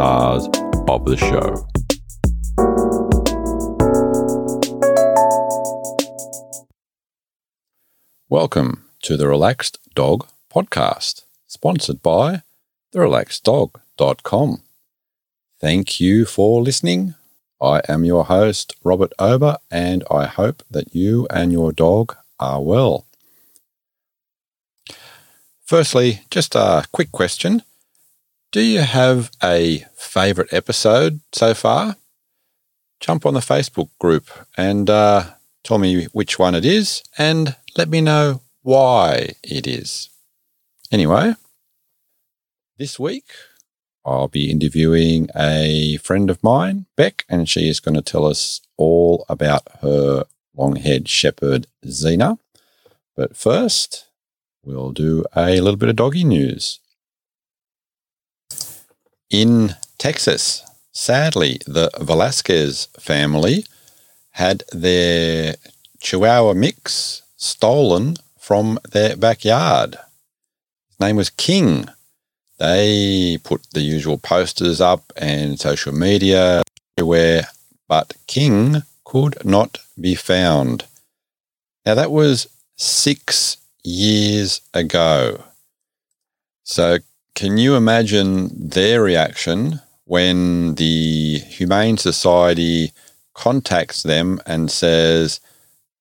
stars of the show. Welcome to the Relaxed Dog Podcast, sponsored by therelaxeddog.com. Thank you for listening. I am your host, Robert Ober, and I hope that you and your dog are well. Firstly, just a quick question. Do you have a favourite episode so far? Jump on the Facebook group and uh, tell me which one it is and let me know why it is. Anyway, this week I'll be interviewing a friend of mine, Bek, and she is going to tell us all about her long haired shepherd, Xena. But first, we'll do a little bit of doggy news. In Texas, sadly, the Velasquez family had their Chihuahua mix stolen from their backyard. His name was King they put the usual posters up and social media everywhere, but King could not be found. Now, that was six years ago. So, can you imagine their reaction when the Humane Society contacts them and says,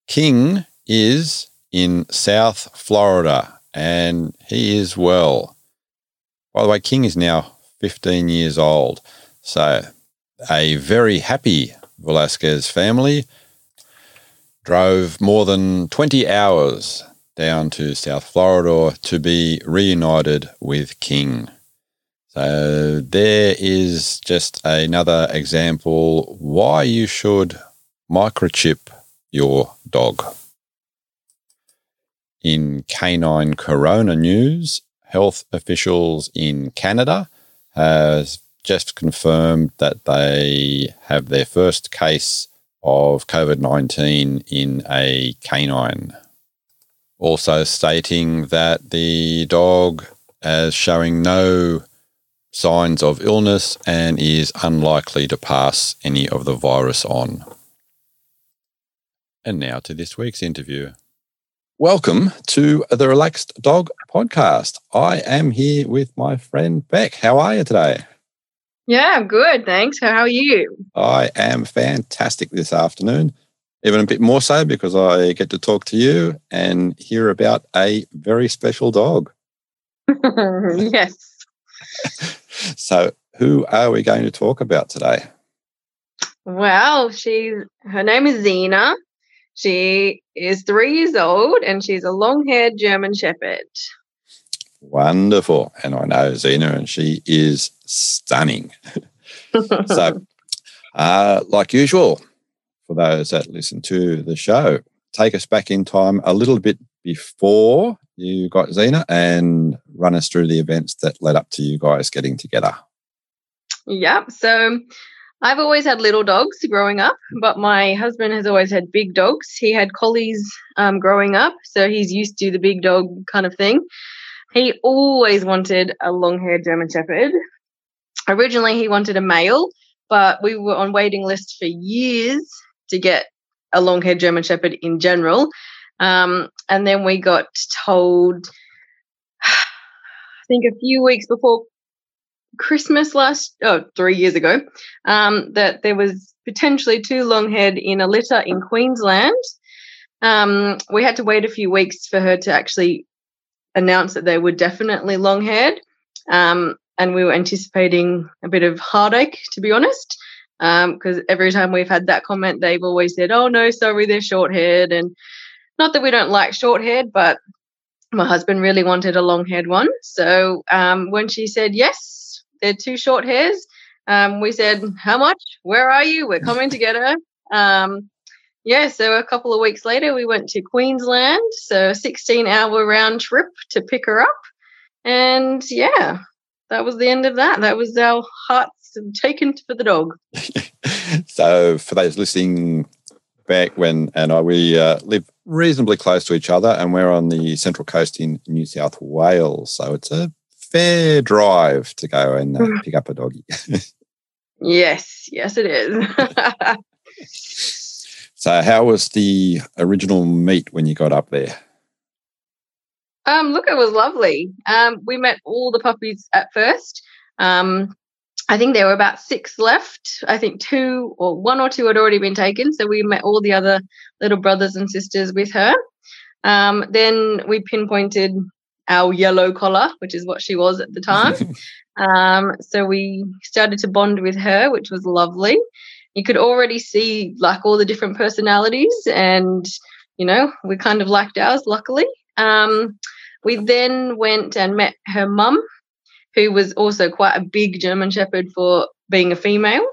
King is in South Florida and he is well. By the way, King is now 15 years old. So, a very happy Velasquez family drove more than 20 hours down to South Florida to be reunited with King. So, there is just another example why you should microchip your dog. In canine corona news, health officials in Canada has just confirmed that they have their first case of COVID 19 in a canine. Also, stating that the dog is showing no signs of illness and is unlikely to pass any of the virus on. And now to this week's interview. Welcome to the Relaxed Dog Podcast. I am here with my friend Bek. How are you today? Yeah, I'm good. Thanks. How are you? I am fantastic this afternoon, even a bit more so because I get to talk to you and hear about a very special dog. yes. so, who are we going to talk about today? Well, she's her name is Xena. She is three years old and she's a long haired German Shepherd. Wonderful. And I know Xena, and she is stunning. so, uh, like usual, for those that listen to the show, take us back in time a little bit before you got Xena and run us through the events that led up to you guys getting together. Yep. So I've always had little dogs growing up, but my husband has always had big dogs. He had collies um, growing up, so he's used to the big dog kind of thing. He always wanted a long haired German Shepherd. Originally, he wanted a male, but we were on waiting list for years to get a long haired German Shepherd in general. Um, and then we got told, I think a few weeks before Christmas last, oh, three years ago, um, that there was potentially two long haired in a litter in Queensland. Um, we had to wait a few weeks for her to actually announce that they were definitely long haired. Um, and we were anticipating a bit of heartache, to be honest, because um, every time we've had that comment, they've always said, oh, no, sorry, they're short haired. And not that we don't like short haired, but my husband really wanted a long haired one. So um, when she said yes, they're two short hairs. Um, we said, How much? Where are you? We're coming to get her. Um, yeah, so a couple of weeks later, we went to Queensland. So a 16 hour round trip to pick her up. And yeah, that was the end of that. That was our hearts taken for the dog. so for those listening back when and I we uh, live reasonably close to each other, and we're on the central coast in New South Wales. So it's a fair drive to go and uh, pick up a doggy. yes, yes, it is. so, how was the original meet when you got up there? Um, look, it was lovely. Um, we met all the puppies at first. Um, I think there were about six left. I think two or one or two had already been taken. So we met all the other little brothers and sisters with her. Um, then we pinpointed our yellow collar, which is what she was at the time. um, so we started to bond with her, which was lovely. You could already see like all the different personalities, and you know, we kind of liked ours, luckily. Um, we then went and met her mum, who was also quite a big German Shepherd for being a female.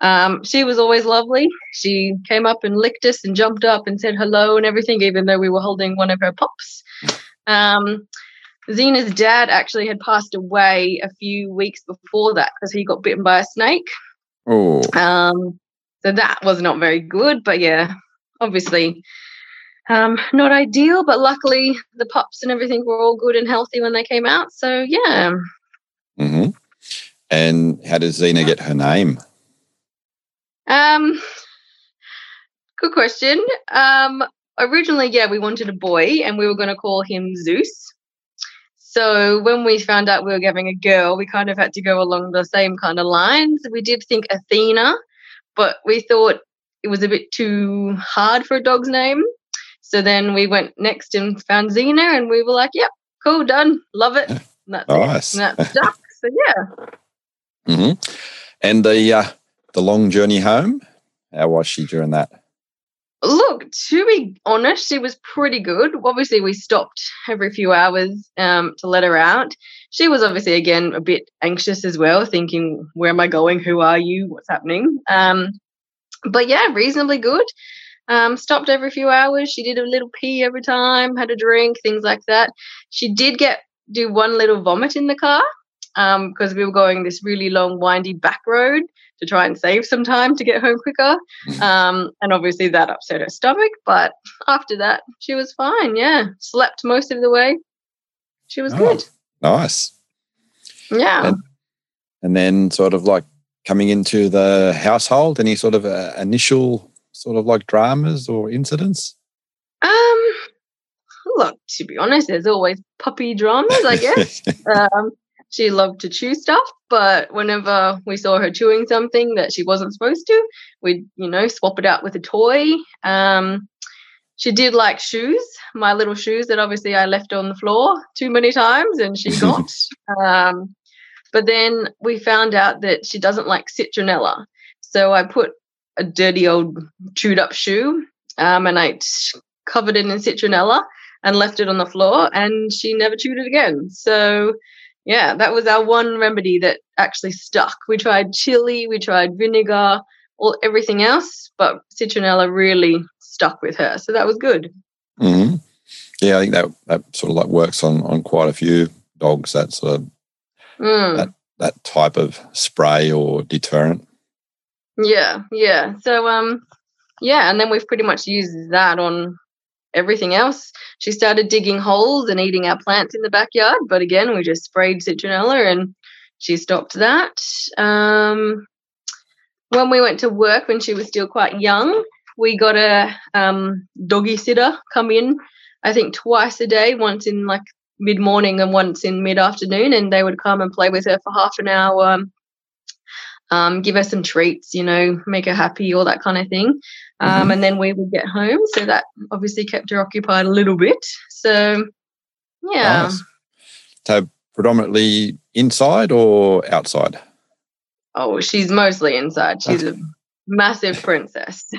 Um, she was always lovely. She came up and licked us and jumped up and said hello and everything, even though we were holding one of her pups. Um, Xena's dad actually had passed away a few weeks before that because he got bitten by a snake. Oh. Um, so that was not very good. But yeah, obviously um, not ideal. But luckily, the pups and everything were all good and healthy when they came out. So yeah. Mm-hmm. And how does Xena get her name? Um, good question. Um, originally, yeah, we wanted a boy, and we were going to call him Zeus. So when we found out we were having a girl, we kind of had to go along the same kind of lines. We did think Athena, but we thought it was a bit too hard for a dog's name. So then we went next and found Xena, and we were like, "Yep, cool, done, love it." And that's nice. It. And that's. So yeah. Mm-hmm. And the uh, the long journey home, how was she during that? Look, to be honest, she was pretty good. Obviously, we stopped every few hours um, to let her out. She was obviously, again, a bit anxious as well, thinking, Where am I going? Who are you? What's happening? Um, but yeah, reasonably good. Um, stopped every few hours. She did a little pee every time, had a drink, things like that. She did get do one little vomit in the car because um, we were going this really long, windy back road to try and save some time to get home quicker. Mm. Um, and obviously that upset her stomach. But after that, she was fine. Yeah. Slept most of the way. She was oh, good. Nice. Yeah. And, and, then sort of like coming into the household, any sort of uh, initial sort of like dramas or incidents? Um, look, to be honest, there's always puppy dramas, I guess. um, she loved to chew stuff, but whenever we saw her chewing something that she wasn't supposed to, we'd, you know, swap it out with a toy. Um, she did like shoes, my little shoes that obviously I left on the floor too many times and she got. um, but then we found out that she doesn't like citronella. So I put a dirty old chewed up shoe um, and I covered it in citronella and left it on the floor and she never chewed it again. So yeah, that was our one remedy that actually stuck. We tried chili, we tried vinegar, all everything else, but citronella really stuck with her. So that was good. Mm-hmm. Yeah, I think that that sort of like works on on quite a few dogs. That sort of mm. that that type of spray or deterrent. Yeah, yeah. So um, yeah, and then we've pretty much used that on everything else. She started digging holes and eating our plants in the backyard, but again, we just sprayed citronella and she stopped that. Um, when we went to work when she was still quite young, we got a um, doggy sitter come in, I think twice a day, once in like mid morning and once in mid afternoon, and they would come and play with her for half an hour. Um, give her some treats, you know, make her happy, all that kind of thing. Um, mm-hmm. And then we would get home. So that obviously kept her occupied a little bit. So, yeah. Nice. So, predominantly inside or outside? Oh, she's mostly inside. She's a massive princess.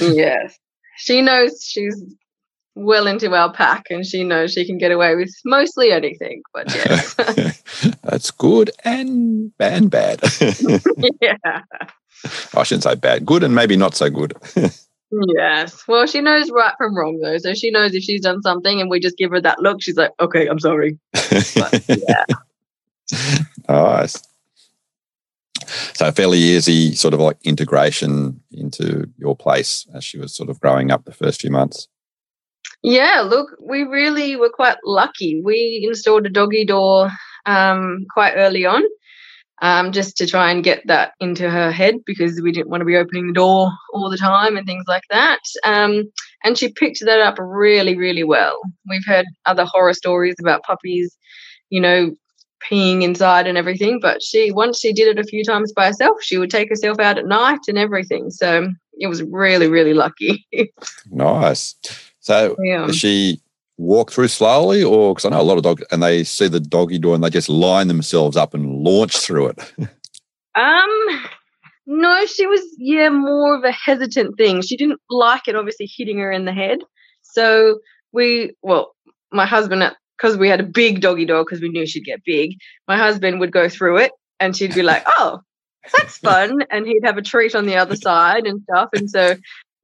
yes. She knows she's well into our pack and she knows she can get away with mostly anything. But yes. That's good and, and bad. yeah. I shouldn't say bad. Good and maybe not so good. yes. Well, she knows right from wrong, though. So she knows if she's done something and we just give her that look, she's like, okay, I'm sorry. But, yeah. nice. so fairly easy sort of like integration into your place as she was sort of growing up the first few months. Yeah, look, we really were quite lucky. We installed a doggy door um, quite early on, um, just to try and get that into her head because we didn't want to be opening the door all the time and things like that. Um, and she picked that up really, really well. We've heard other horror stories about puppies, you know, peeing inside and everything, but she once she did it a few times by herself, she would take herself out at night and everything. So it was really, really lucky. nice. So yeah. she walk through slowly, or because I know a lot of dogs and they see the doggy door and they just line themselves up and launch through it? um, no, she was yeah more of a hesitant thing. She didn't like it, obviously hitting her in the head. So we, well, my husband, because we had a big doggy door, because we knew she'd get big. My husband would go through it, and she'd be like, "Oh, that's fun," and he'd have a treat on the other side and stuff. And so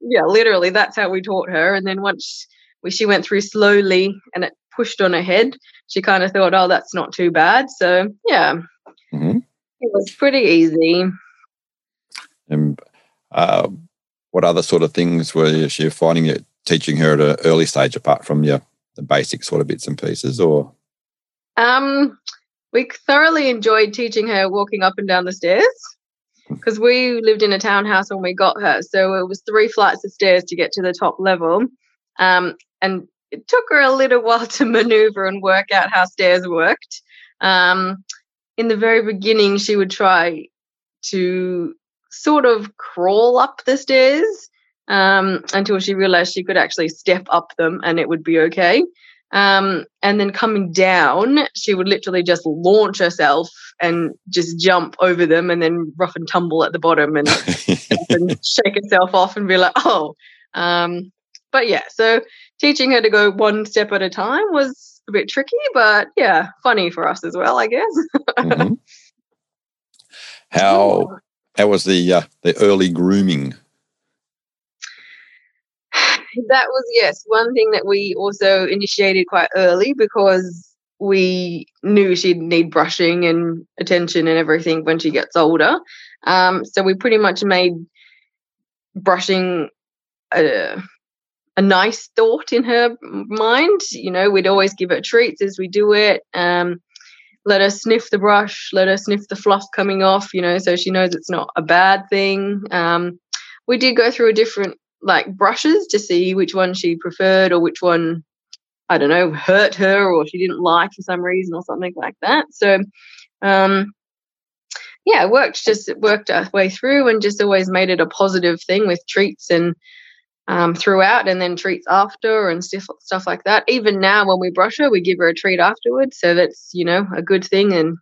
yeah, literally, that's how we taught her. And then once we, she went through slowly and it pushed on her head, she kind of thought, oh, that's not too bad. So, yeah, mm-hmm. it was pretty easy. And uh, what other sort of things were you she finding it teaching her at an early stage apart from your the basic sort of bits and pieces or um we thoroughly enjoyed teaching her walking up and down the stairs because we lived in a townhouse when we got her. So it was three flights of stairs to get to the top level. Um, and it took her a little while to maneuver and work out how stairs worked. Um, in the very beginning, she would try to sort of crawl up the stairs um, until she realized she could actually step up them and it would be okay. Um, and then coming down, she would literally just launch herself and just jump over them and then rough and tumble at the bottom and, and shake herself off and be like, oh. Um, but yeah, so teaching her to go one step at a time was a bit tricky, but yeah, funny for us as well, I guess. mm-hmm. How how was the uh, the early grooming that was yes one thing that we also initiated quite early because we knew she'd need brushing and attention and everything when she gets older. Um, so we pretty much made brushing a, a nice thought in her mind. You know, we'd always give her treats as we do it. Um, let her sniff the brush, let her sniff the fluff coming off, you know, so she knows it's not a bad thing. Um, we did go through a different like brushes to see which one she preferred or which one I don't know hurt her or she didn't like for some reason or something like that. So um, yeah, worked just worked our way through and just always made it a positive thing with treats and um, throughout and then treats after and stuff stuff like that. Even now when we brush her, we give her a treat afterwards, so that's you know a good thing and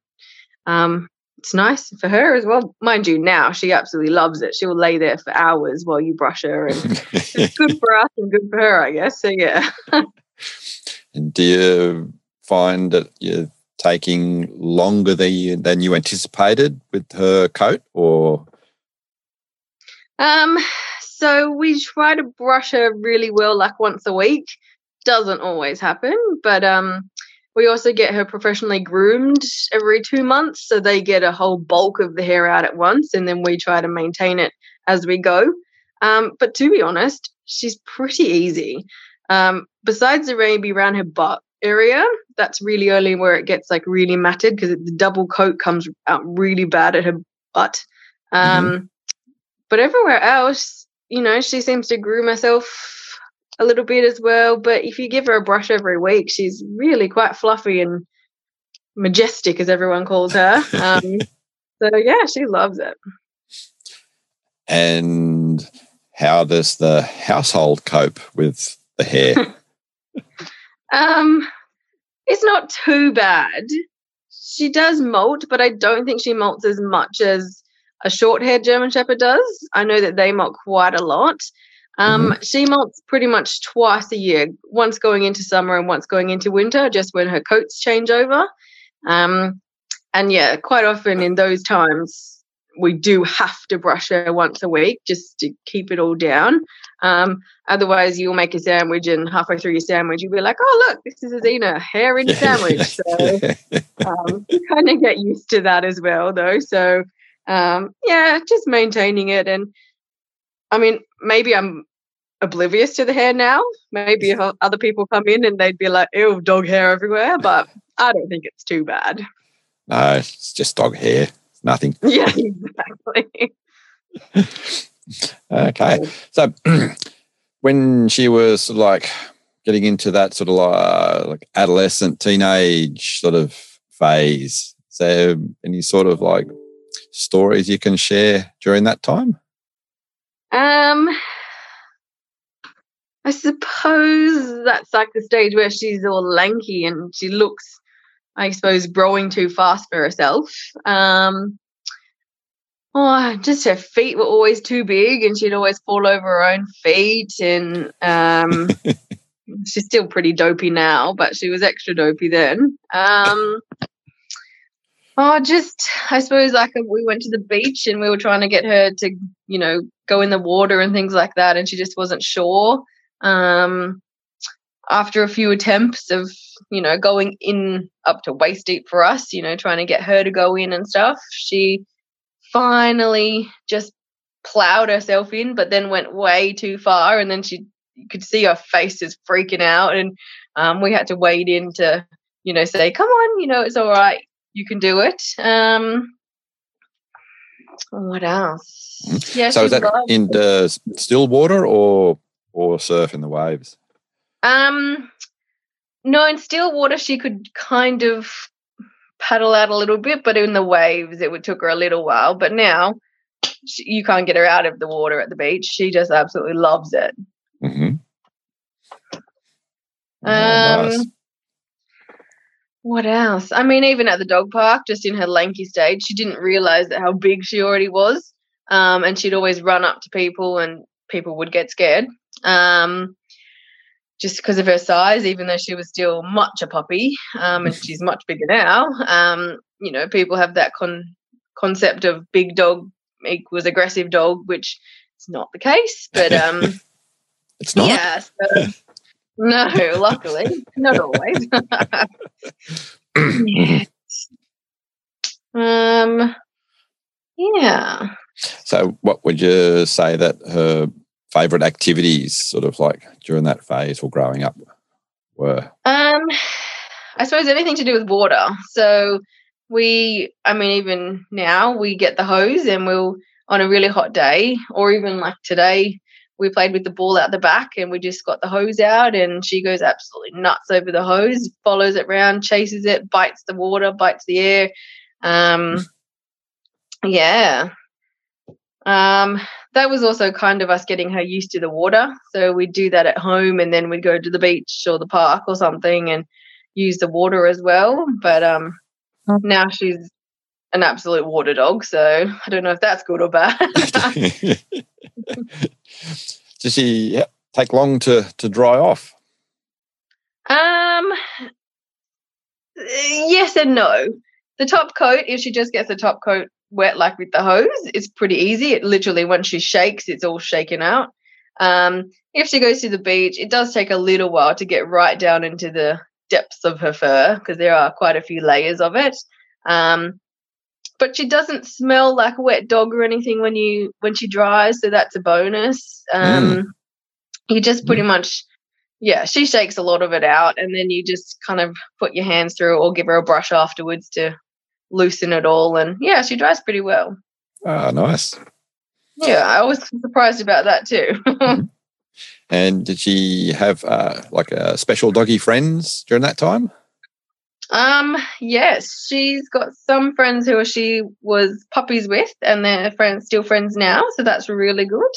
um, it's nice for her as well. Mind you, now she absolutely loves it. She will lay there for hours while you brush her, and it's good for us and good for her, I guess. So yeah. and do you find that you're taking longer than you, than you anticipated with her coat, or? Um. So we try to brush her really well, like once a week. Doesn't always happen, but um we also get her professionally groomed every two months. So they get a whole bulk of the hair out at once, and then we try to maintain it as we go. Um, but to be honest, she's pretty easy. Um, besides the maybe around her butt area, that's really early where it gets like really matted because the double coat comes out really bad at her butt. Um, mm-hmm. But everywhere else, you know, she seems to groom herself a little bit as well. But if you give her a brush every week, she's really quite fluffy and majestic, as everyone calls her. Um, so yeah, she loves it. And how does the household cope with the hair? um, it's not too bad. She does molt, but I don't think she molts as much as a short haired German Shepherd does. I know that they molt quite a lot. Um, mm-hmm. She molts pretty much twice a year, once going into summer and once going into winter, just when her coats change over. Um, and yeah, quite often in those times, we do have to brush her once a week just to keep it all down. Um, otherwise, you'll make a sandwich, and halfway through your sandwich, you'll be like, "Oh, look, this is a Xena hair in sandwich." so, um, kind of get used to that as well, though. So, um, yeah, just maintaining it. And I mean, maybe I'm oblivious to the hair now. Maybe if other people come in and they'd be like, ew, dog hair everywhere. But I don't think it's too bad. No, it's just dog hair. It's nothing. Yeah, exactly. okay. So when she was sort of like getting into that sort of like, like adolescent, teenage sort of phase, is there any sort of like stories you can share during that time? Um, I suppose that's like the stage where she's all lanky and she looks, I suppose, growing too fast for herself. Um, oh, just her feet were always too big and she'd always fall over her own feet. And um, she's still pretty dopey now, but she was extra dopey then. Um, oh, just, I suppose, like we went to the beach and we were trying to get her to, you know, go in the water and things like that. And she just wasn't sure. Um, after a few attempts of, you know, going in up to waist deep for us, you know, trying to get her to go in and stuff, she finally just plowed herself in, but then went way too far. And then she, could see her face is freaking out. And um, we had to wade in to, you know, say, come on, you know, it's all right. You can do it. Um, what else? Yeah. So is that in the still water or or surf in the waves? Um, no, in still water she could kind of paddle out a little bit, but in the waves it would took her a little while. But now she, you can't get her out of the water at the beach. She just absolutely loves it. Mm-hmm. Oh, um, nice. What else? I mean, even at the dog park, just in her lanky stage, she didn't realize that how big she already was. Um, and she'd always run up to people, and people would get scared um, just because of her size, even though she was still much a puppy, um, and she's much bigger now. Um, you know, people have that con- concept of big dog equals aggressive dog, which is not the case. But um, it's not. Yeah. So, no, luckily, not always. um. Yeah. So, what would you say that her favorite activities sort of like during that phase or growing up were? Um, I suppose anything to do with water. So we, I mean, even now we get the hose and we'll, on a really hot day, or even like today, we played with the ball out the back and we just got the hose out and she goes absolutely nuts over the hose, follows it around, chases it, bites the water, bites the air. Um, yeah. Um, that was also kind of us getting her used to the water. So we'd do that at home and then we'd go to the beach or the park or something and use the water as well. But um, mm. now she's an absolute water dog. So I don't know if that's good or bad. Does she take long to, to dry off? Um, yes and no. The top coat, if she just gets the top coat wet like with the hose it's pretty easy it literally once she shakes it's all shaken out um, if she goes to the beach it does take a little while to get right down into the depths of her fur because there are quite a few layers of it um, but she doesn't smell like a wet dog or anything when you when she dries so that's a bonus um, mm. you just pretty mm. much yeah she shakes a lot of it out and then you just kind of put your hands through or give her a brush afterwards to loosen it all. And yeah, she dries pretty well. Ah, nice. Yeah, I was surprised about that too. Mm-hmm. and did she have uh, like a uh, special doggy friends during that time? Um, yes, she's got some friends who she was puppies with, and they're friends, still friends now. So that's really good.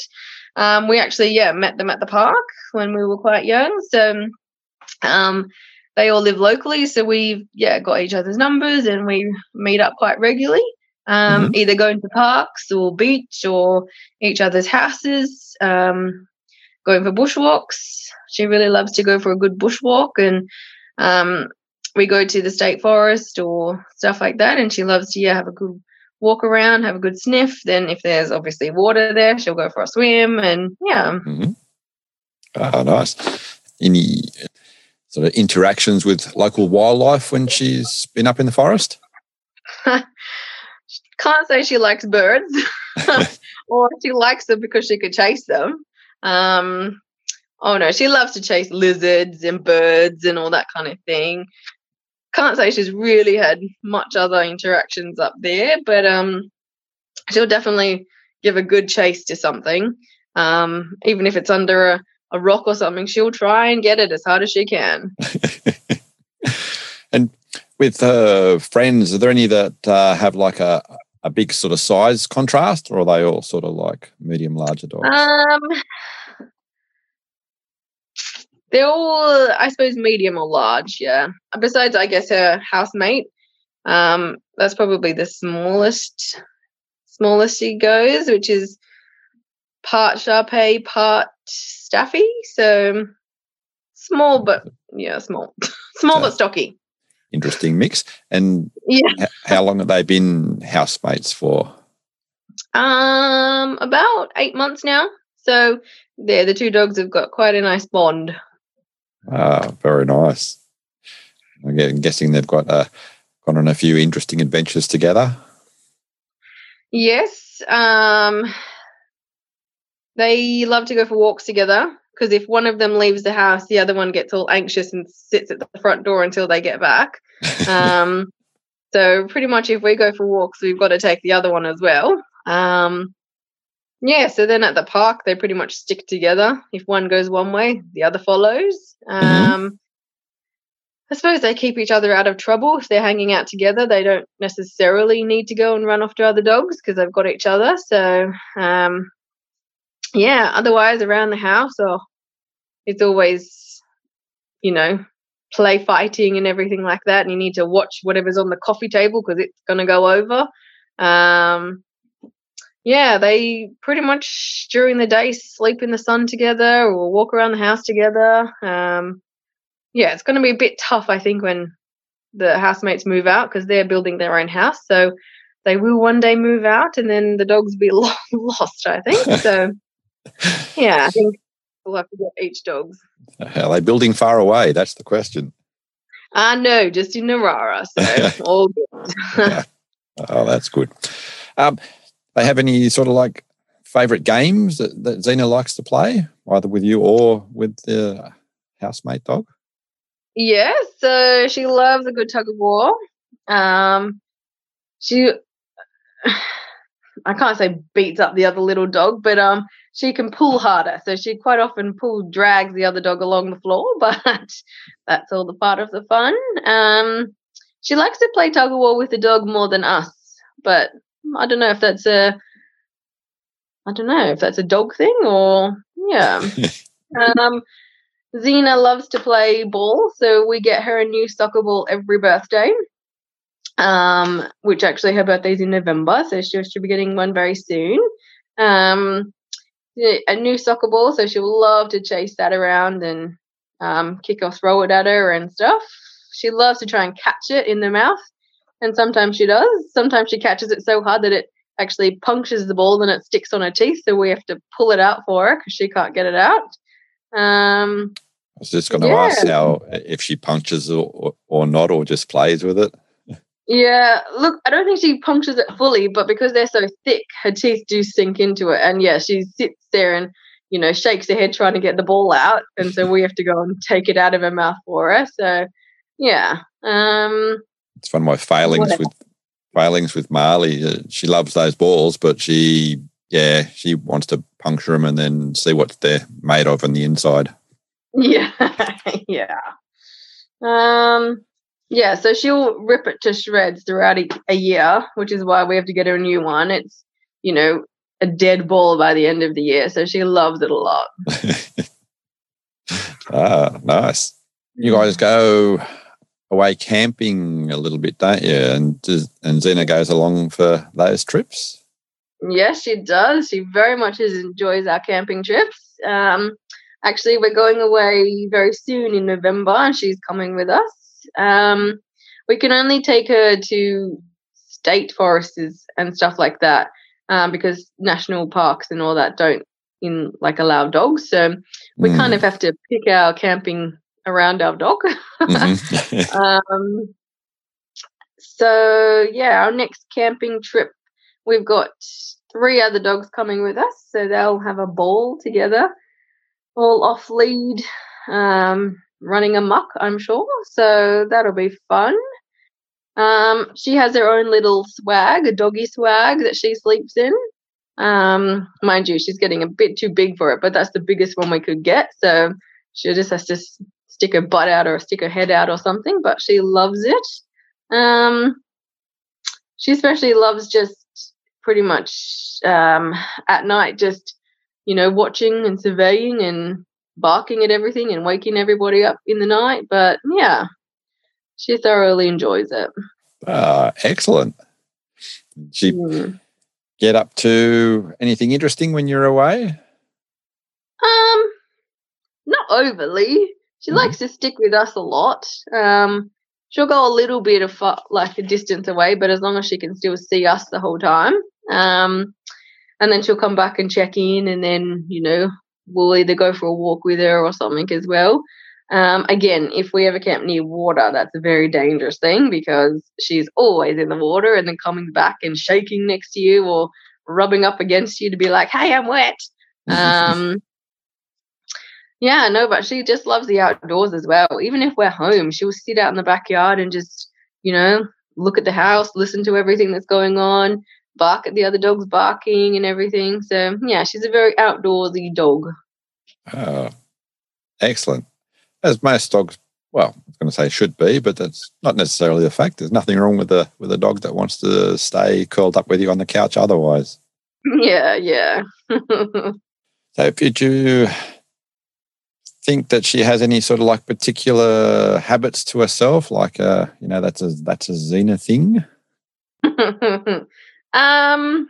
Um, we actually, yeah, met them at the park when we were quite young. So, um, they all live locally, so we've yeah got each other's numbers and we meet up quite regularly. Um, mm-hmm. Either going to parks or beach or each other's houses. Um, going for bushwalks. She really loves to go for a good bushwalk, and um, we go to the state forest or stuff like that. And she loves to yeah have a good walk around, have a good sniff. Then if there's obviously water there, she'll go for a swim, and yeah. Mm-hmm. Oh, nice. Any sort of interactions with local wildlife when she's been up in the forest? can't say she likes birds, or she likes them because she could chase them. Um, oh no, she loves to chase lizards and birds and all that kind of thing. Can't say she's really had much other interactions up there, but um, she'll definitely give a good chase to something. Um, even if it's under a, a rock or something, she'll try and get it as hard as she can. and with her friends, are there any that uh, have like a, a big sort of size contrast, or are they all sort of like medium, larger dogs? Um, they're all, I suppose, medium or large. Yeah. Besides, I guess her housemate. Um, that's probably the smallest, smallest she goes, which is part Shar-Pei, part Staffy. So small, but yeah, small, small but stocky. Interesting mix. And yeah, how long have they been housemates for? Um, about eight months now. So there, the two dogs have got quite a nice bond. Ah, very nice. I'm guessing they've got uh, gone on a few interesting adventures together. Yes. Um, they love to go for walks together because if one of them leaves the house, the other one gets all anxious and sits at the front door until they get back. Um, so pretty much, if we go for walks, we've got to take the other one as well. Um, yeah, so then at the park, they pretty much stick together. If one goes one way, the other follows. Mm-hmm. Um, mm-hmm. I suppose they keep each other out of trouble. If they're hanging out together, they don't necessarily need to go and run off to other dogs because they've got each other. So, um, yeah, otherwise around the house, or it's always, you know, play fighting and everything like that. And you need to watch whatever's on the coffee table because it's going to go over. Um, yeah, they pretty much during the day sleep in the sun together or walk around the house together. Um, yeah, it's going to be a bit tough, I think, when the housemates move out because they're building their own house. So they will one day move out and then the dogs will be lost, I think. So, yeah, I think we'll have to get each dogs. Are they building far away? That's the question. I uh, know, just in Narara. So all good. oh, that's good. Um, they have any sort of like favorite games that, that Xena likes to play, either with you or with the housemate dog? Yeah, so she loves a good tug of war. Um, she, I can't say beats up the other little dog, but um, she can pull harder. So she quite often pull drags the other dog along the floor, but that's all the part of the fun. Um, she likes to play tug of war with the dog more than us, but I don't know if that's a I don't know if that's a dog thing or yeah. um, Xena loves to play ball, so we get her a new soccer ball every birthday. Um, which actually her birthday's in November, so she should be getting one very soon. Um, a new soccer ball, so she'll love to chase that around and um, kick or throw it at her and stuff. She loves to try and catch it in the mouth. And sometimes she does. Sometimes she catches it so hard that it actually punctures the ball and it sticks on her teeth. So we have to pull it out for her because she can't get it out. Um, I was just going to yeah. ask how if she punctures or, or not, or just plays with it. Yeah, look, I don't think she punctures it fully, but because they're so thick, her teeth do sink into it. And yeah, she sits there and, you know, shakes her head trying to get the ball out. And so we have to go and take it out of her mouth for her. So yeah. Um, it's one of my failings with failings with Marley. Uh, she loves those balls, but she, yeah, she wants to puncture them and then see what they're made of on the inside. Yeah, yeah, um, yeah. So she'll rip it to shreds throughout a, a year, which is why we have to get her a new one. It's you know a dead ball by the end of the year, so she loves it a lot. ah, nice. You guys go away camping a little bit, don't you? And does, and Xena goes along for those trips. Yes, she does. She very much enjoys our camping trips. Um, actually, we're going away very soon in November, and she's coming with us. Um, we can only take her to state forests and stuff like that um, because national parks and all that don't in like allow dogs. So we mm. kind of have to pick our camping around our dog. mm-hmm. um, so yeah, our next camping trip we've got three other dogs coming with us, so they'll have a ball together, all off lead, um, running amok, I'm sure. So that'll be fun. Um, she has her own little swag, a doggy swag that she sleeps in. Um, mind you, she's getting a bit too big for it, but that's the biggest one we could get. So she just has to stick her butt out or stick her head out or something, but she loves it. Um, she especially loves just pretty much um, at night, just you know, watching and surveying and barking at everything and waking everybody up in the night. But yeah, she thoroughly enjoys it. Uh, excellent. She mm. get up to anything interesting when you're away? Um, not overly. She mm. likes to stick with us a lot. Um, she'll go a little bit of like a distance away, but as long as she can still see us the whole time. Um, and then she'll come back and check in, and then you know we'll either go for a walk with her or something as well. Um, again, if we ever camp near water, that's a very dangerous thing because she's always in the water and then coming back and shaking next to you or rubbing up against you to be like, "Hey, I'm wet." Um, yeah, no, but she just loves the outdoors as well. Even if we're home, she'll sit out in the backyard and just, you know, look at the house, listen to everything that's going on, bark at the other dogs barking and everything. So yeah, she's a very outdoorsy dog. Oh, excellent. As most dogs, well, I was going to say should be, but that's not necessarily the fact. There's nothing wrong with a with a dog that wants to stay curled up with you on the couch. Otherwise, yeah, yeah. so, did you think that she has any sort of like particular habits to herself? Like, uh, you know, that's a that's a Xena thing. Um.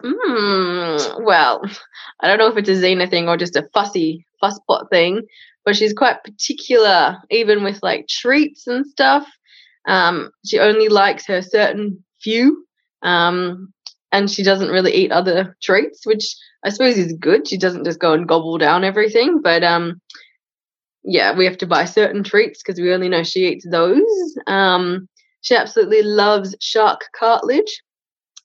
Mm, well, I don't know if it's a Xena thing or just a fussy fusspot thing, but she's quite particular, even with like treats and stuff. Um, she only likes her certain few, um, and she doesn't really eat other treats, which I suppose is good. She doesn't just go and gobble down everything, but um, yeah, we have to buy certain treats because we only know she eats those. Um, she absolutely loves shark cartilage.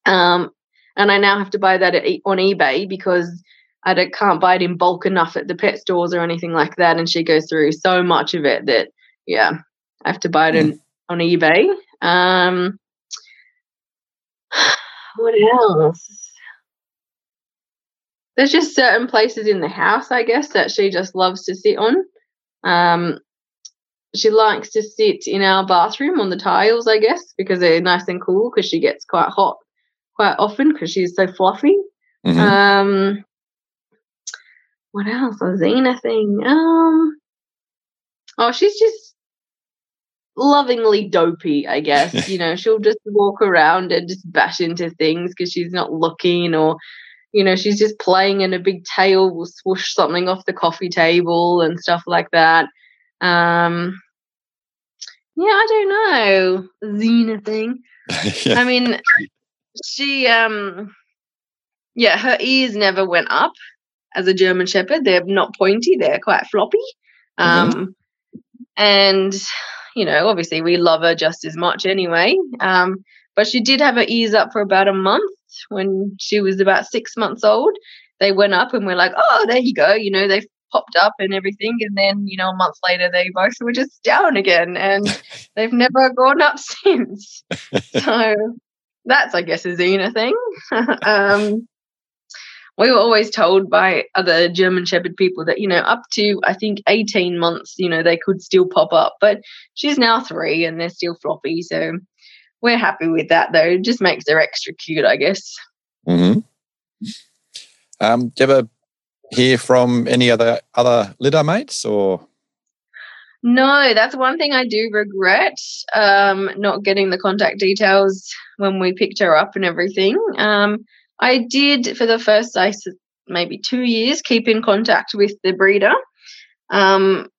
Um, and I now have to buy that at, on eBay because I can't buy it in bulk enough at the pet stores or anything like that. And she goes through so much of it that, yeah, I have to buy it in, on eBay. Um, what else? There's just certain places in the house, I guess, that she just loves to sit on. Um, she likes to sit in our bathroom on the tiles, I guess, because they're nice and cool because she gets quite hot quite often because she's so fluffy. Mm-hmm. Um, what else? A Xena thing. Um, oh, she's just lovingly dopey, I guess. you know, she'll just walk around and just bash into things because she's not looking or you know, she's just playing and a big tail will swoosh something off the coffee table and stuff like that. Um, yeah, I don't know. Xena thing. yeah. I mean, she um yeah, her ears never went up as a German Shepherd. They're not pointy, they're quite floppy. Mm-hmm. Um and you know, obviously we love her just as much anyway. Um, but she did have her ears up for about a month when she was about six months old. They went up and we're like, oh, there you go. You know, they've popped up and everything. And then, you know, a month later, they both were just down again and they've never gone up since. so that's I guess a Xena thing. um, we were always told by other German Shepherd people that you know up to I think eighteen months, you know, they could still pop up, but she's now three and they're still floppy, so we're happy with that though. It just makes her extra cute, I guess. Mm-hmm. Um, do you ever hear from any other other litter mates or? No, that's one thing I do regret um, not getting the contact details when we picked her up and everything. Um, I did for the first I maybe two years keep in contact with the breeder, um,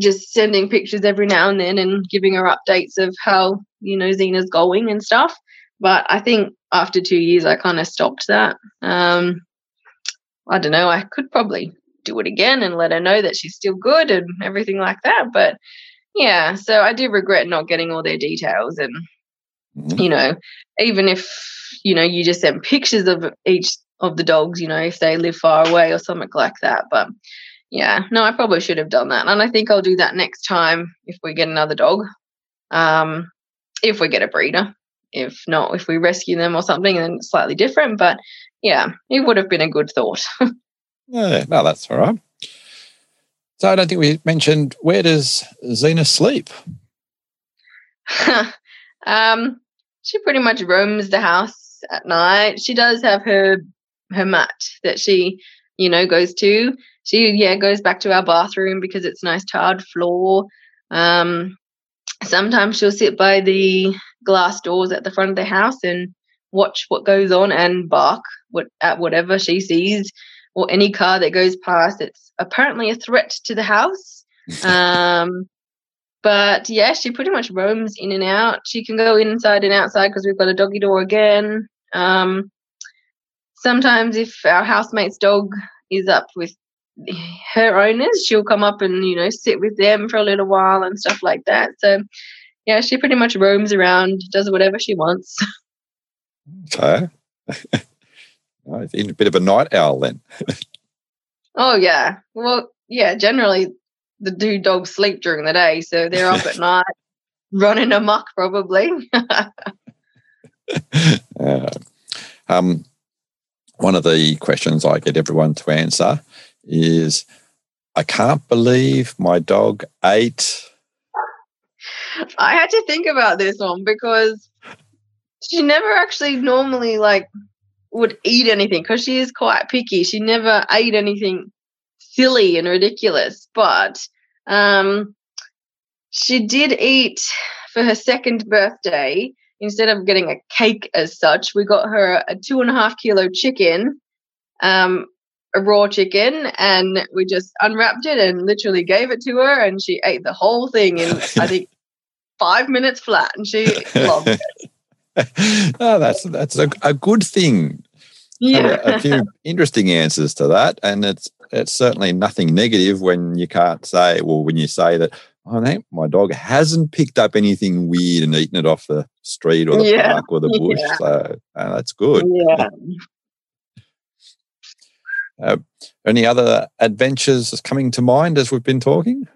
just sending pictures every now and then and giving her updates of how you know Xena's going and stuff. But I think after two years, I kind of stopped that. Um, I don't know. I could probably do it again and let her know that she's still good and everything like that. But yeah, so I do regret not getting all their details and Mhm. you know, even if, you know, you just send pictures of each of the dogs, you know, if they live far away or something like that. But yeah, no, I probably should have done that. And I think I'll do that next time if we get another dog. Um, if we get a breeder. If not, if we rescue them or something, then it's slightly different. But yeah, it would have been a good thought. Yeah, no, that's all right. So I don't think we mentioned where does Xena sleep? um, she pretty much roams the house at night. She does have her her mat that she, you know, goes to. She yeah goes back to our bathroom because it's nice tarred floor. Um, sometimes she'll sit by the glass doors at the front of the house and watch what goes on and bark what at whatever she sees or any car that goes past. It's apparently a threat to the house. Um, but yeah, she pretty much roams in and out. She can go inside and outside because we've got a doggy door again. Um, sometimes, if our housemate's dog is up with her owners, she'll come up and you know sit with them for a little while and stuff like that. So yeah, she pretty much roams around, does whatever she wants. Okay. Oh, a bit of a night owl then. Oh yeah, well yeah. Generally, the two dogs sleep during the day, so they're up at night running amok probably. Uh, um, one of the questions I get everyone to answer is I can't believe my dog ate. I had to think about this one because she never actually normally like would eat anything because she is quite picky. She never ate anything silly and ridiculous, but um, she did eat for her second birthday. Instead of getting a cake as such, we got her a two and a half kilo chicken, um, a raw chicken, and we just unwrapped it and literally gave it to her, and she ate the whole thing in I think five minutes flat, and she loved it. oh, that's that's a, a good thing. Yeah, a, a few interesting answers to that, and it's it's certainly nothing negative when you can't say, well, when you say that, oh, no, my dog hasn't picked up anything weird and eaten it off the street or the Yeah. park or the bush. Yeah. So uh, that's good. yeah. Any other adventures coming to mind as we've been talking?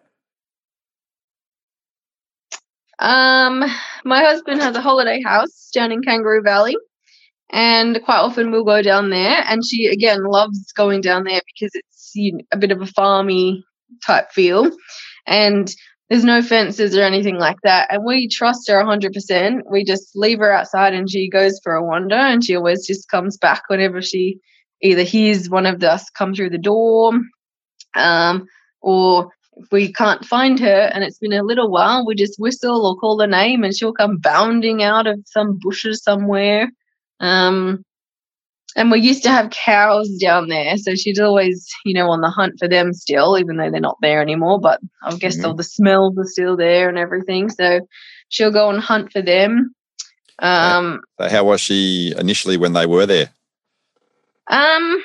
Um, my husband has a holiday house down in Kangaroo Valley, and quite often we'll go down there. And she again loves going down there because it's you know, a bit of a farmy type feel, and there's no fences or anything like that. And we trust her 100%. We just leave her outside, and she goes for a wander, and she always just comes back whenever she either hears one of us come through the door, um, or if we can't find her and it's been a little while, we just whistle or call her name and she'll come bounding out of some bushes somewhere. Um, and we used to have cows down there, so she's always, you know, on the hunt for them still, even though they're not there anymore. But I guess Mhm. all the smells are still there and everything. So she'll go and hunt for them. Um, So how was she initially when they were there? Um,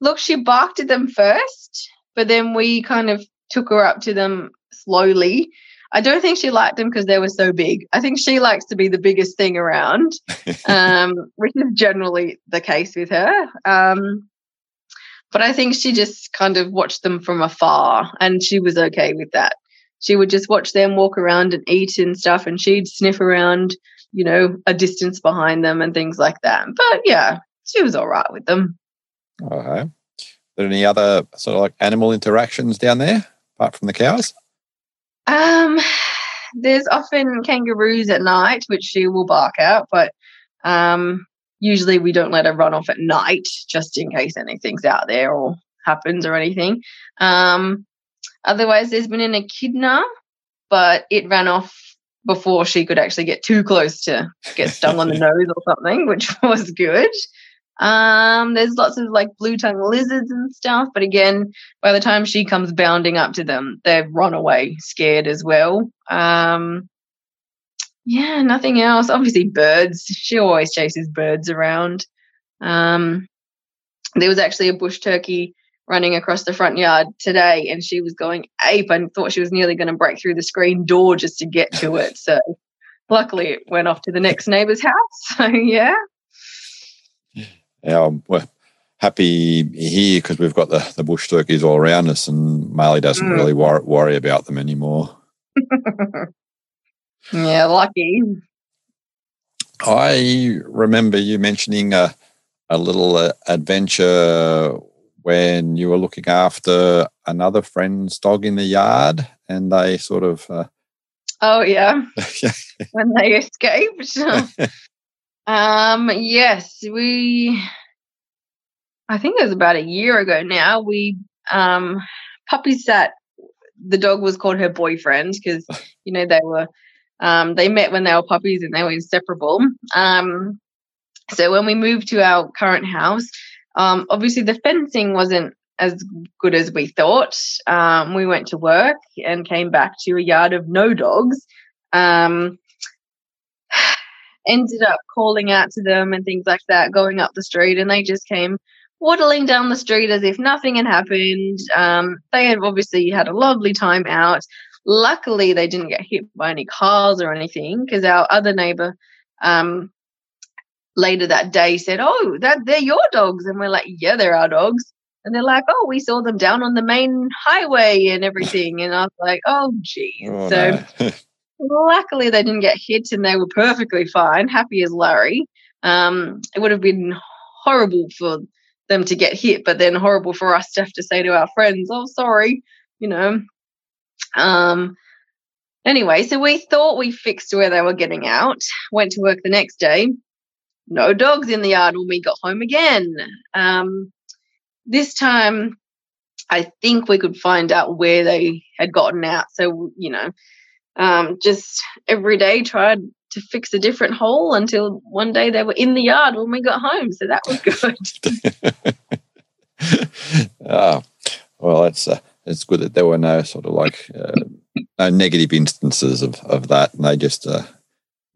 look, she barked at them first, but then we kind of took her up to them slowly. I don't think she liked them because they were so big. I think she likes to be the biggest thing around, um, which is generally the case with her. Um, but I think she just kind of watched them from afar and she was okay with that. She would just watch them walk around and eat and stuff, and she'd sniff around, you know, a distance behind them and things like that. But yeah, she was all right with them. Okay. Are there any other sort of like animal interactions down there apart from the cows? Um, there's often kangaroos at night, which she will bark at, but um, usually we don't let her run off at night just in case anything's out there or happens or anything. Um, otherwise, there's been an echidna, but it ran off before she could actually get too close to get stung on the nose or something, which was good. Um, there's lots of like blue tongue lizards and stuff, but again, by the time she comes bounding up to them, they've run away scared as well. Um, yeah, nothing else. Obviously, birds. She always chases birds around. Um, there was actually a bush turkey running across the front yard today, and she was going ape and thought she was nearly going to break through the screen door just to get to it. So, luckily it went off to the next neighbor's house. So yeah. Yeah, we're happy here because we've got the, the bush turkeys all around us, and Marley doesn't Mm. really wor- worry about them anymore. yeah, lucky. I remember you mentioning a, a little uh, adventure when you were looking after another friend's dog in the yard, and they sort of. Uh, Oh yeah, when they escaped. um, yes, we. I think it was about a year ago now. We um, puppy sat. The dog was called her boyfriend because you know they were. Um, they met when they were puppies and they were inseparable. Um, so when we moved to our current house, um, obviously the fencing wasn't as good as we thought. Um, we went to work and came back to a yard of no dogs. Um, ended up calling out to them and things like that, going up the street, and they just came waddling down the street as if nothing had happened. Um, they had obviously had a lovely time out. Luckily, they didn't get hit by any cars or anything because our other neighbor um, later that day said, "Oh, that they're your dogs," and we're like, "Yeah, they're our dogs." And they're like, "Oh, we saw them down on the main highway and everything." And I was like, "Oh, geez." oh, so no. luckily, they didn't get hit and they were perfectly fine, happy as Larry. Um, it would have been horrible for them to get hit, but then horrible for us to have to say to our friends, "Oh, sorry," you know. Um. Anyway, so we thought we fixed where they were getting out. Went to work the next day. No dogs in the yard when we got home again. Um, this time, I think we could find out where they had gotten out. So you know, um, just every day tried to fix a different hole until one day they were in the yard when we got home. So that was good. oh, well, that's uh, it's good that there were no sort of like uh, no negative instances of, of that, and they just uh,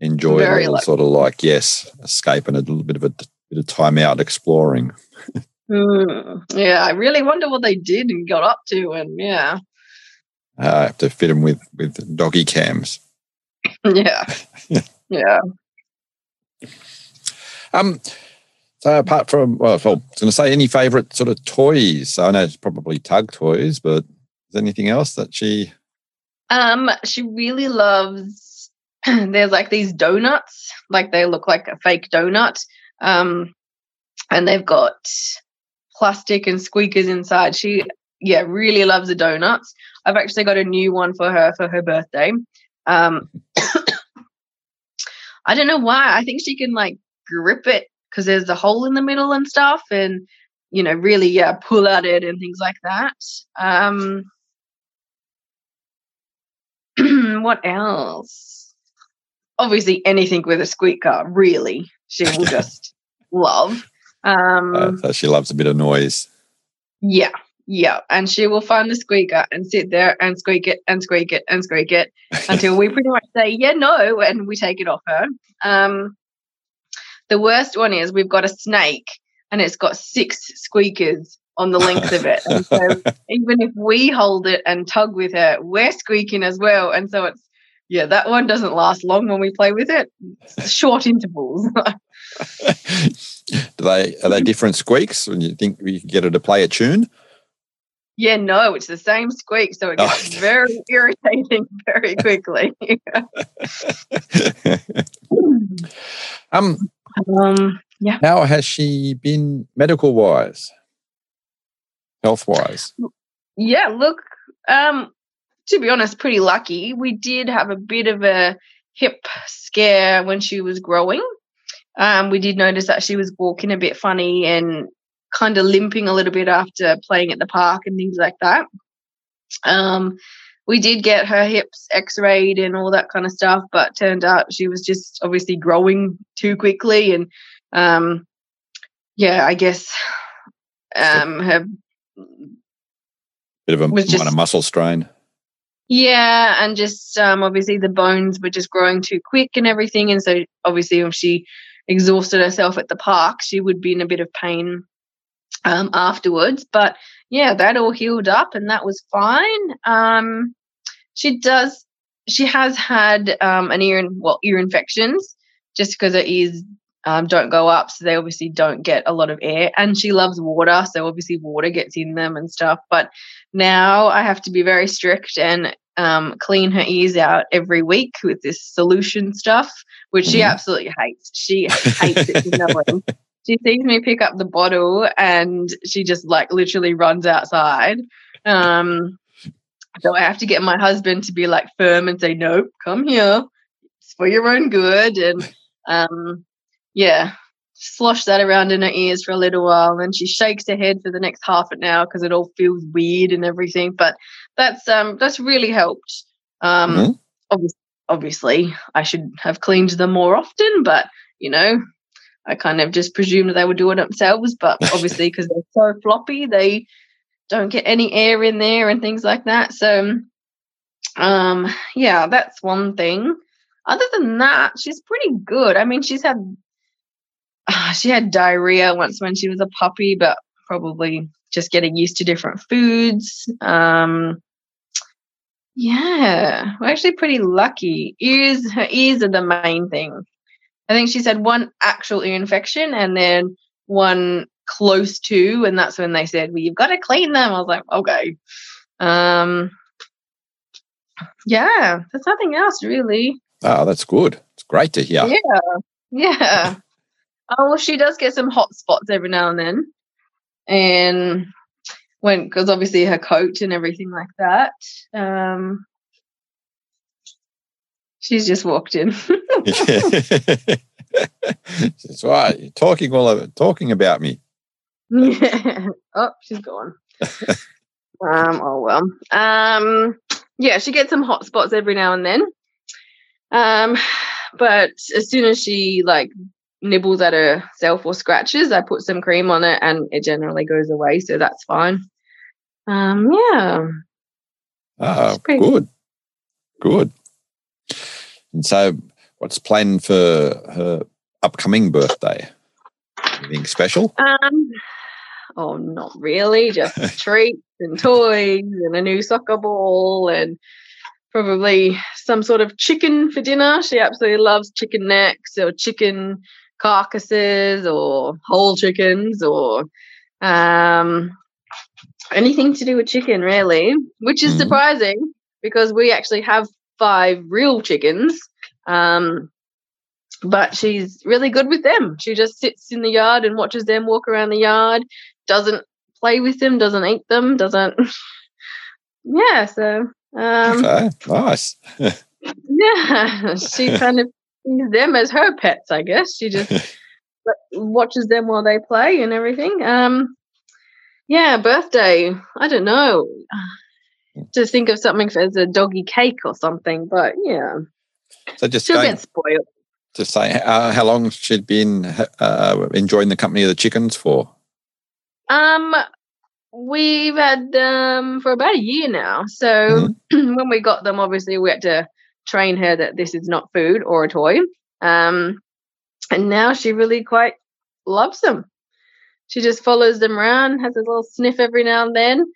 enjoyed a little sort of like yes, escape and a little bit of a bit of time out exploring. Hmm. yeah, I really wonder what they did and got up to. And yeah, Uh, I have to fit them with with doggy cams. yeah, yeah. Um, so apart from well, well I was going to say any favourite sort of toys. So I know it's probably tug toys, but is there anything else that she? Um, she really loves. There's like these donuts, like they look like a fake donut. Um, and they've got plastic and squeakers inside. She, yeah, really loves the donuts. I've actually got a new one for her for her birthday. Um, I don't know why. I think she can like grip it because there's a hole in the middle and stuff, and you know, really, yeah, pull at it and things like that. Um, what else? Obviously, anything with a squeaker, really, she will just love. Um, Uh, so she loves a bit of noise. yeah, yeah. And she will find the squeaker and sit there and squeak it and squeak it and squeak it until we pretty much say, yeah, no, and we take it off her. Um, the worst one is we've got a snake and it's got six squeakers on the length of it. And so even if we hold it and tug with her, we're squeaking as well. And so it's, yeah, that one doesn't last long when we play with it. It's short intervals. Do they are they different squeaks when you think you can get her to play a tune? Yeah, no, it's the same squeak, so it gets Oh. very irritating very quickly. um, um, yeah, how has she been medical wise, health wise? yeah. Look, um, to be honest, pretty lucky. We did have a bit of a hip scare when she was growing. Um, we did notice that she was walking a bit funny and kind of limping a little bit after playing at the park and things like that. Um, we did get her hips x-rayed and all that kind of stuff, but turned out she was just obviously growing too quickly and um, yeah, I guess um, her Bit of a Was just- muscle strain. Yeah, and just um, obviously the bones were just growing too quick and everything, and so obviously if she exhausted herself at the park, she would be in a bit of pain um, afterwards. But yeah, that all healed up, and that was fine. Um, she does. she has had um, an ear in, well ear infections just because her ears um, don't go up, so they obviously don't get a lot of air. And she loves water, so obviously water gets in them and stuff. But now I have to be very strict and um, clean her ears out every week with this solution stuff, which she Mhm. absolutely hates. She hates it to no end. She sees me pick up the bottle and she just like literally runs outside. Um, so I have to get my husband to be like firm and say, "Nope, come here. It's for your own good." And um, yeah, slosh that around in her ears for a little while, and then she shakes her head for the next half an hour because it all feels weird and everything. But that's um that's really helped. Um, Mhm. obviously, obviously, I should have cleaned them more often, but you know, I kind of just presumed they would do it themselves. But obviously, because they're so floppy, they don't get any air in there and things like that. So, um, yeah, that's one thing. Other than that, she's pretty good. I mean, she's had she had diarrhea once when she was a puppy, but probably just getting used to different foods. Um, yeah, we're actually pretty lucky. Ears, her ears are the main thing. I think she's had one actual ear infection and then one close to, and that's when they said, "Well, you've got to clean them." I was like, "Okay." Um, yeah, there's nothing else really. Oh, that's good. It's great to hear. Yeah. Yeah. oh, well, she does get some hot spots every now and then. And when, because obviously her coat and everything like that. Um, she's just walked in. That's right. You're talking all of talking about me. yeah. Oh, she's gone. um, oh well. Um, yeah, she gets some hot spots every now and then. Um, but as soon as she like nibbles at herself or scratches, I put some cream on it and it generally goes away, so that's fine. Um, yeah. Oh, pretty- good. Good. And so what's planned for her upcoming birthday? Anything special? Um, oh, not really. Just treats and toys and a new soccer ball and probably some sort of chicken for dinner. She absolutely loves chicken necks or chicken carcasses or whole chickens or um, anything to do with chicken, really, which is Mhm. surprising because we actually have five real chickens. Um, but she's really good with them. She just sits in the yard and watches them walk around the yard, doesn't play with them, doesn't eat them, doesn't. yeah, so um, okay, nice. yeah, she kind of sees them as her pets, I guess. She just watches them while they play and everything. Um, yeah, birthday. I don't know. To think of something as a doggy cake or something, but yeah, so just she'll going get spoiled. to say uh, how long she'd been uh, enjoying the company of the chickens for. Um, we've had them for about a year now. So when we got them, obviously we had to train her that this is not food or a toy. Um, and now she really quite loves them. She just follows them around, has a little sniff every now and then.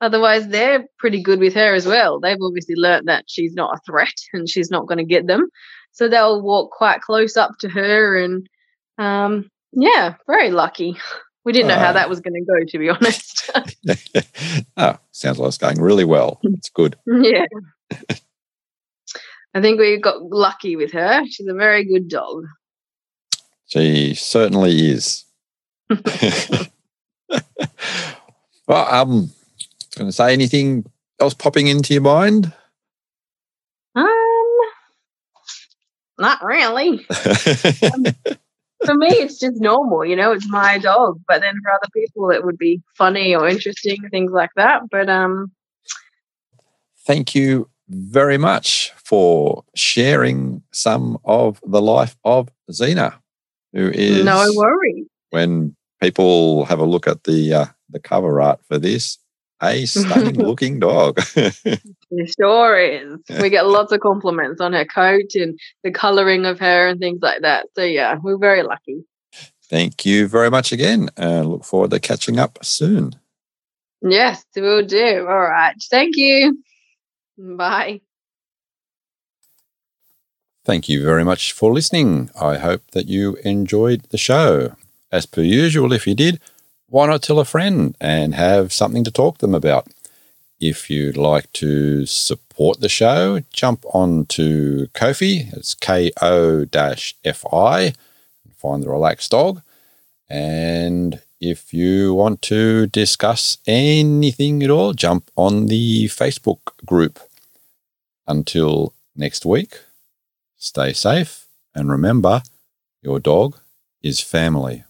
Otherwise, they're pretty good with her as well. They've obviously learnt that she's not a threat and she's not going to get them. So they'll walk quite close up to her and, um, yeah, very lucky. We didn't know Ah. how that was going to go, to be honest. oh, sounds like it's going really well. It's good. yeah. I think we got lucky with her. She's a very good dog. She certainly is. well, um, going to say anything else popping into your mind? Um, not really. For me, it's just normal. You know, it's my dog. But then for other people, it would be funny or interesting, things like that. But um, Thank you very much for sharing some of the life of Xena, who is no worries. when people have a look at the uh, the cover art for this, a stunning looking dog. It sure is. We get lots of compliments on her coat and the coloring of her and things like that. So yeah, we're very lucky. Thank you very much again. And look forward to catching up soon. Yes, we'll do. All right. Thank you. Bye. Thank you very much for listening. I hope that you enjoyed the show. As per usual, if you did, why not tell a friend and have something to talk to them about? If you'd like to support the show, jump on to Ko-fi. It's ko-fi. Find the relaxed dog. And if you want to discuss anything at all, jump on the Facebook group. Until next week, stay safe and remember your dog is family.